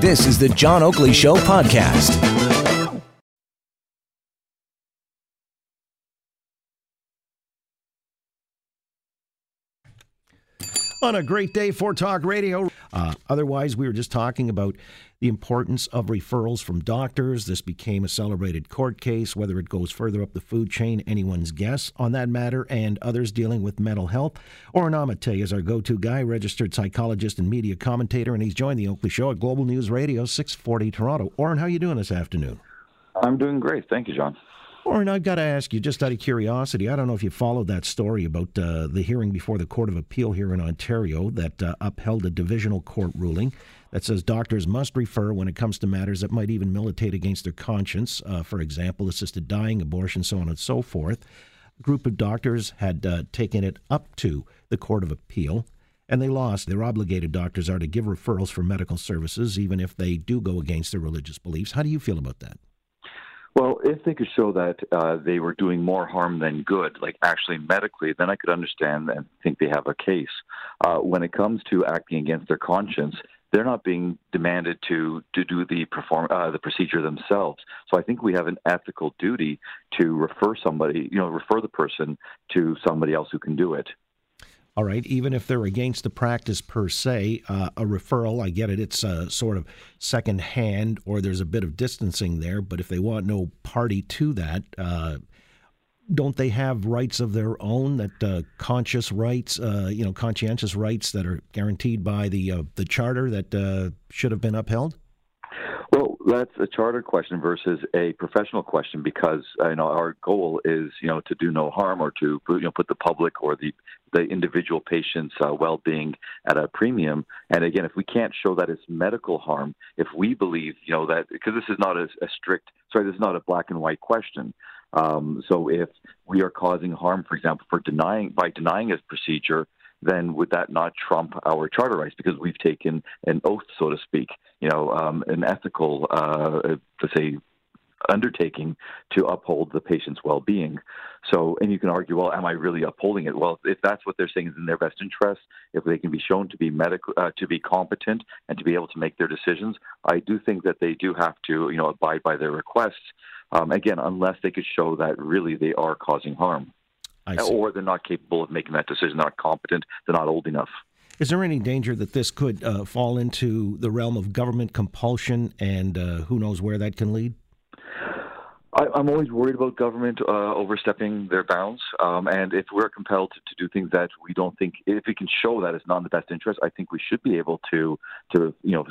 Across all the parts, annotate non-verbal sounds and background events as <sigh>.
This is the John Oakley Show podcast. On a great day for Talk Radio. Uh, otherwise, we were just talking about the importance of referrals from doctors. This became a celebrated court case. Whether it goes further up the food chain, anyone's guess on that matter, and others dealing with mental health. Oren Amitay is our go to guy, registered psychologist and media commentator, and he's joined the Oakley Show at Global News Radio, 640 Toronto. Oren, how are you doing this afternoon? I'm doing great. Thank you, John. Oren, I've got to ask you, just out of curiosity, I don't know if you followed that story about uh, the hearing before the Court of Appeal here in Ontario that uh, upheld a divisional court ruling that says doctors must refer when it comes to matters that might even militate against their conscience, uh, for example, assisted dying, abortion, so on and so forth. A group of doctors had uh, taken it up to the Court of Appeal and they lost. Their obligated doctors are to give referrals for medical services, even if they do go against their religious beliefs. How do you feel about that? Well, if they could show that uh, they were doing more harm than good, like actually medically, then I could understand and think they have a case. Uh, when it comes to acting against their conscience, they're not being demanded to to do the perform uh, the procedure themselves. So I think we have an ethical duty to refer somebody, you know, refer the person to somebody else who can do it. All right, even if they're against the practice per se, uh, a referral, I get it, it's uh, sort of second hand or there's a bit of distancing there, but if they want no party to that, uh, don't they have rights of their own that uh, conscious rights, uh, you know, conscientious rights that are guaranteed by the uh, the charter that should have been upheld? Well, that's a charter question versus a professional question because you know our goal is you know to do no harm or to you know put the public or the the individual patient's uh, well-being at a premium. And again, if we can't show that it's medical harm, if we believe you know that because this is not a, a strict sorry, this is not a black and white question. Um, so if we are causing harm, for example, for denying by denying a procedure, then would that not trump our charter rights because we've taken an oath, so to speak, you know, um, an ethical, uh, to say, undertaking to uphold the patient's well-being. So, and you can argue, well, am I really upholding it? Well, if that's what they're saying is in their best interest, if they can be shown to be medical, uh, to be competent, and to be able to make their decisions, I do think that they do have to, you know, abide by their requests. Um, again, unless they could show that really they are causing harm or they're not capable of making that decision, they're not competent, they're not old enough. Is there any danger that this could uh, fall into the realm of government compulsion, and uh, who knows where that can lead? I, am always worried about government uh, overstepping their bounds, um, and if we're compelled to, to, do things that we don't think, if we can show that it's not in the best interest, I think we should be able to, to you know,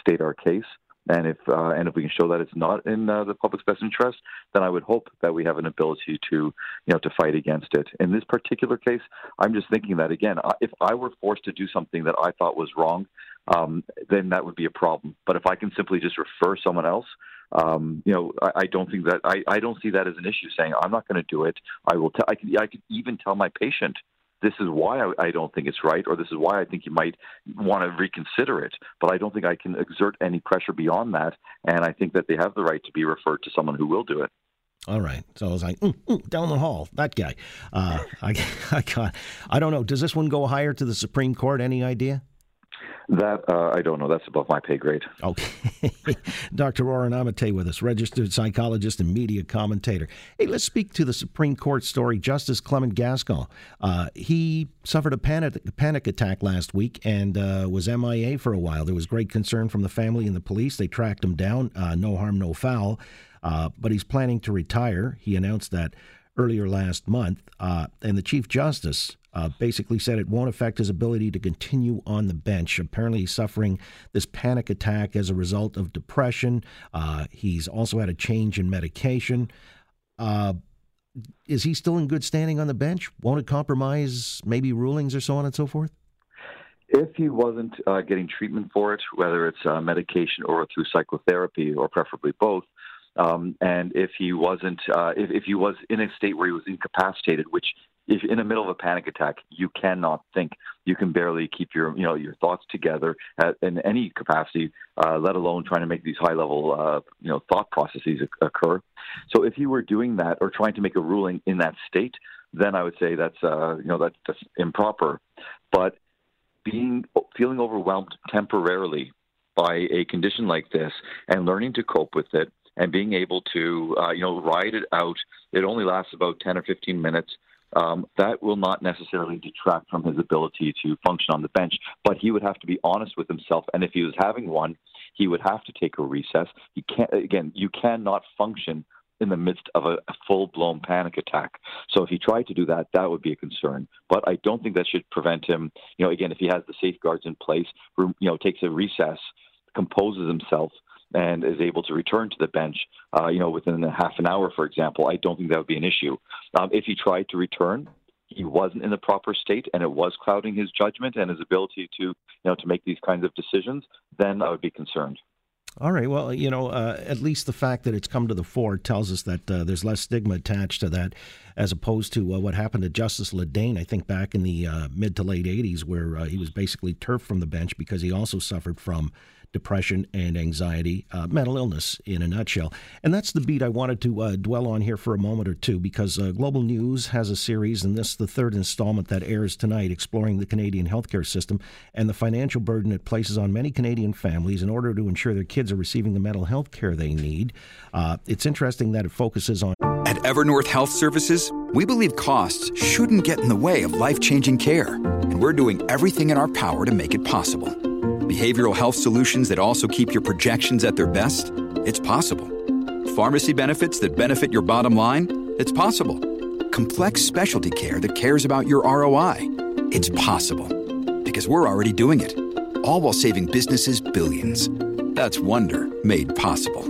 state our case. And if uh, and if we can show that it's not in uh, the public's best interest, then I would hope that we have an ability to you know to fight against it. In this particular case, I'm just thinking that again, if I were forced to do something that I thought was wrong, um, then that would be a problem. But if I can simply just refer someone else, um, you know, I, I, don't think that I, I don't see that as an issue. Saying I'm not going to do it, I will. T- I could I could even tell my patient this is why I, I don't think it's right, or this is why I think you might want to reconsider it. But I don't think I can exert any pressure beyond that. And I think that they have the right to be referred to someone who will do it. All right. So I was like, mm, mm, down the hall, that guy. Uh, <laughs> I, I, got, I don't know. Does this one go higher to the Supreme Court? Any idea? That uh, I don't know. That's above my pay grade. Okay. Dr. Oren Amitay with us, registered psychologist and media commentator. Hey, let's speak to the Supreme Court story. Justice Clement Gascon. Uh, he suffered a panic, panic attack last week and uh, was MIA for a while. There was great concern from the family and the police. They tracked him down. Uh, no harm, no foul. Uh, but he's planning to retire. He announced that earlier last month. Uh, and the Chief Justice uh, basically said it won't affect his ability to continue on the bench. Apparently, he's suffering this panic attack as a result of depression. Uh, he's also had a change in medication. Uh, is he still in good standing on the bench? Won't it compromise maybe rulings or so on and so forth? If he wasn't uh, getting treatment for it, whether it's uh, medication or through psychotherapy, or preferably both, um, and if he wasn't, uh, if, if he was in a state where he was incapacitated, which if in the middle of a panic attack, you cannot think. You can barely keep your, you know, your thoughts together at, in any capacity, uh, let alone trying to make these high-level, uh, you know, thought processes occur. So if he were doing that or trying to make a ruling in that state, then I would say that's, uh, you know, that, that's improper. But being feeling overwhelmed temporarily by a condition like this and learning to cope with it and being able to, uh, you know, ride it out. It only lasts about 10 or 15 minutes um, that will not necessarily detract from his ability to function on the bench. But he would have to be honest with himself, and if he was having one, he would have to take a recess. He can't. Again, you cannot function in the midst of a, a full-blown panic attack. So if he tried to do that, that would be a concern. But I don't think that should prevent him. You know, again, if he has the safeguards in place, you know, takes a recess, composes himself, and is able to return to the bench, uh, you know, within a half an hour, for example, I don't think that would be an issue. Um, if he tried to return, he wasn't in the proper state, and it was clouding his judgment and his ability to, you know, to make these kinds of decisions. Then I would be concerned. All right. Well, you know, uh, at least the fact that it's come to the fore tells us that uh, there's less stigma attached to that, as opposed to uh, what happened to Justice Le Dain, I think, back in the uh, mid to late 80s, where uh, he was basically turfed from the bench because he also suffered from depression and anxiety, uh, mental illness in a nutshell. And that's the beat I wanted to uh, dwell on here for a moment or two because uh, Global News has a series, and this is the third installment that airs tonight, exploring the Canadian healthcare system and the financial burden it places on many Canadian families in order to ensure their kids are receiving the mental health care they need. Uh, it's interesting that it focuses on. At Evernorth Health Services, we believe costs shouldn't get in the way of life changing care, and we're doing everything in our power to make it possible Behavioral health solutions that also keep your projections at their best? It's possible. Pharmacy benefits that benefit your bottom line? It's possible. Complex specialty care that cares about your ROI? It's possible. Because we're already doing it. All while saving businesses billions. That's Wonder made possible.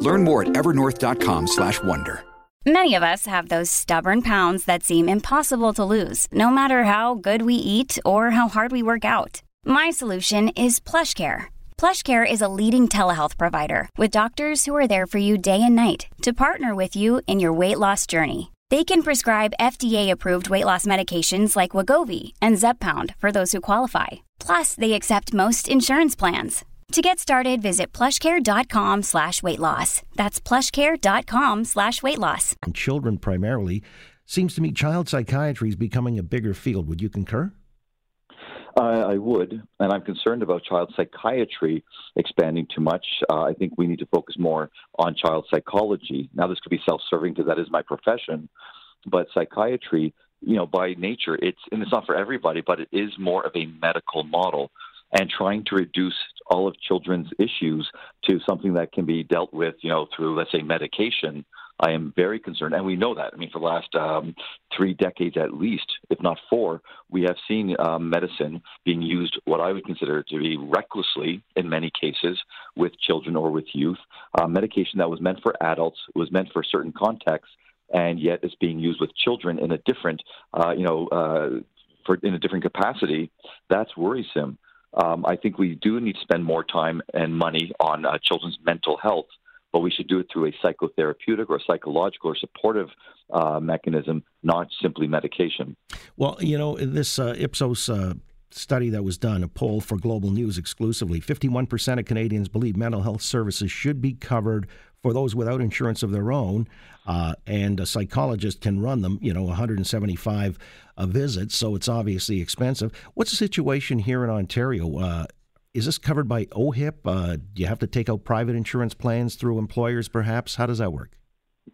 Learn more at evernorth.com/wonder. Many of us have those stubborn pounds that seem impossible to lose, no matter how good we eat or how hard we work out my solution is PlushCare. PlushCare is a leading telehealth provider with doctors who are there for you day and night to partner with you in your weight loss journey. They can prescribe FDA-approved weight loss medications like Wegovy and Zepbound for those who qualify. Plus, they accept most insurance plans. To get started, visit plushcare.com slash weight loss. That's plushcare.com slash weight loss. Children primarily. Seems to me child psychiatry is becoming a bigger field. Would you concur? I would, and I'm concerned about child psychiatry expanding too much. Uh, I think we need to focus more on child psychology. Now, this could be self-serving because that is my profession, but psychiatry, you know, by nature, it's and it's not for everybody, but it is more of a medical model. And trying to reduce all of children's issues to something that can be dealt with, you know, through let's say medication I am very concerned, and we know that. I mean, for the last um, three decades at least, if not four, we have seen um, medicine being used what I would consider to be recklessly in many cases with children or with youth. Uh, medication that was meant for adults was meant for certain contexts, and yet is being used with children in a different, uh, you know, uh, for in a different capacity. That's worrisome. Um, I think we do need to spend more time and money on uh, children's mental health but we should do it through a psychotherapeutic or psychological or supportive uh, mechanism, not simply medication. Well, you know, this uh, Ipsos uh, study that was done, a poll for Global News exclusively, 51% of Canadians believe mental health services should be covered for those without insurance of their own, uh, and a psychologist can run them, you know, 175 a visit, so it's obviously expensive. What's the situation here in Ontario? Uh, is this covered by OHIP? Uh, do you have to take out private insurance plans through employers, perhaps? How does that work?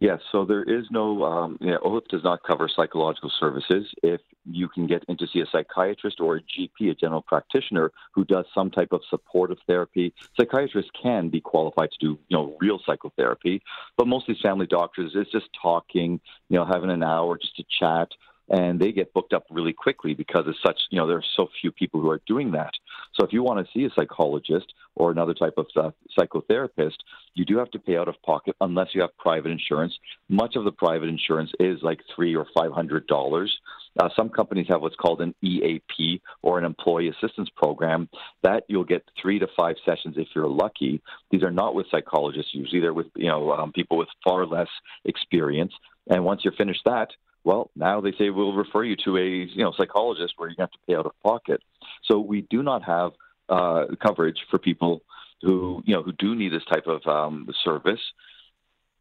Yes, so there is no, um, OHIP does not cover psychological services. If you can get in to see a psychiatrist or a GP, a general practitioner, who does some type of supportive therapy, psychiatrists can be qualified to do, you know, real psychotherapy. But most of these family doctors is just talking, you know, having an hour just to chat and they get booked up really quickly because it's such you know there are so few people who are doing that so if you want to see a psychologist or another type of uh, psychotherapist you do have to pay out of pocket unless you have private insurance much of the private insurance is like three or five hundred dollars Uh, some companies have what's called an EAP or an employee assistance program that you'll get three to five sessions if you're lucky. These are not with psychologists. Usually, they're with you know um, people with far less experience. And once you're finished that, well, now they say we'll refer you to a you know psychologist where you have to pay out of pocket. So we do not have uh, coverage for people who you know who do need this type of um, service.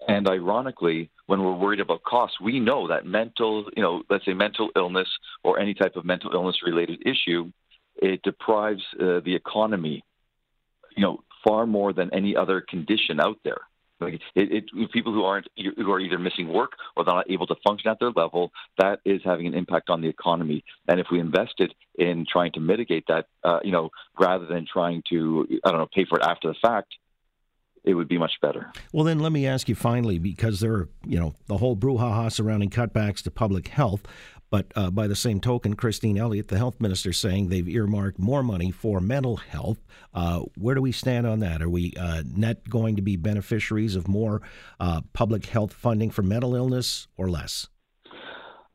And ironically, when we're worried about costs, we know that mental, you know, let's say mental illness or any type of mental illness related issue, it deprives uh, the economy, you know, far more than any other condition out there. Like it, it, people who aren't who are either missing work or they're not able to function at their level, that is having an impact on the economy. And if we invested in trying to mitigate that, uh, you know, rather than trying to I don't know pay for it after the fact, it would be much better. Well, then let me ask you finally, because there are, you know, the whole brouhaha surrounding cutbacks to public health. But uh, by the same token, Christine Elliott, the health minister, saying they've earmarked more money for mental health. Uh, where do we stand on that? Are we uh, net going to be beneficiaries of more uh, public health funding for mental illness or less?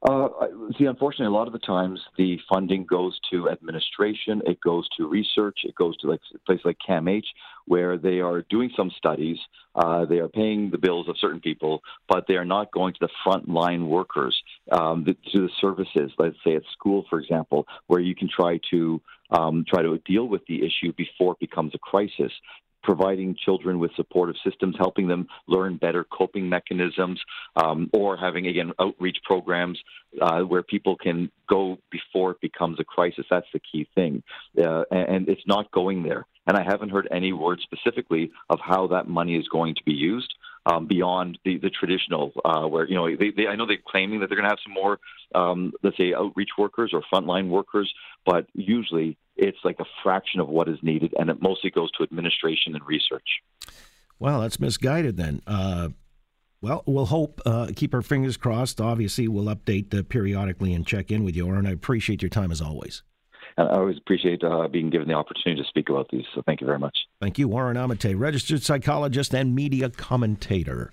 Uh, see, unfortunately, a lot of the times the funding goes to administration, it goes to research, it goes to like a place like CAMH, where they are doing some studies, uh, they are paying the bills of certain people, but they are not going to the frontline workers, um, the, to the services. Let's say at school, for example, where you can try to um, try to deal with the issue before it becomes a crisis providing children with supportive systems, helping them learn better coping mechanisms, um, or having, again, outreach programs uh, where people can go before it becomes a crisis. That's the key thing. Uh, and, it's not going there. And I haven't heard any word specifically of how that money is going to be used um, beyond the, the traditional, uh, where, you know, they, they, I know they're claiming that they're going to have some more, um, let's say, outreach workers or frontline workers, but usually it's like a fraction of what is needed, and it mostly goes to administration and research. Well, that's misguided then. Uh, well, we'll hope, uh, keep our fingers crossed. Obviously, we'll update uh, periodically and check in with you, and I appreciate your time as always. And I always appreciate uh, being given the opportunity to speak about these. So thank you very much. Thank you, Oren Amitay, registered psychologist and media commentator.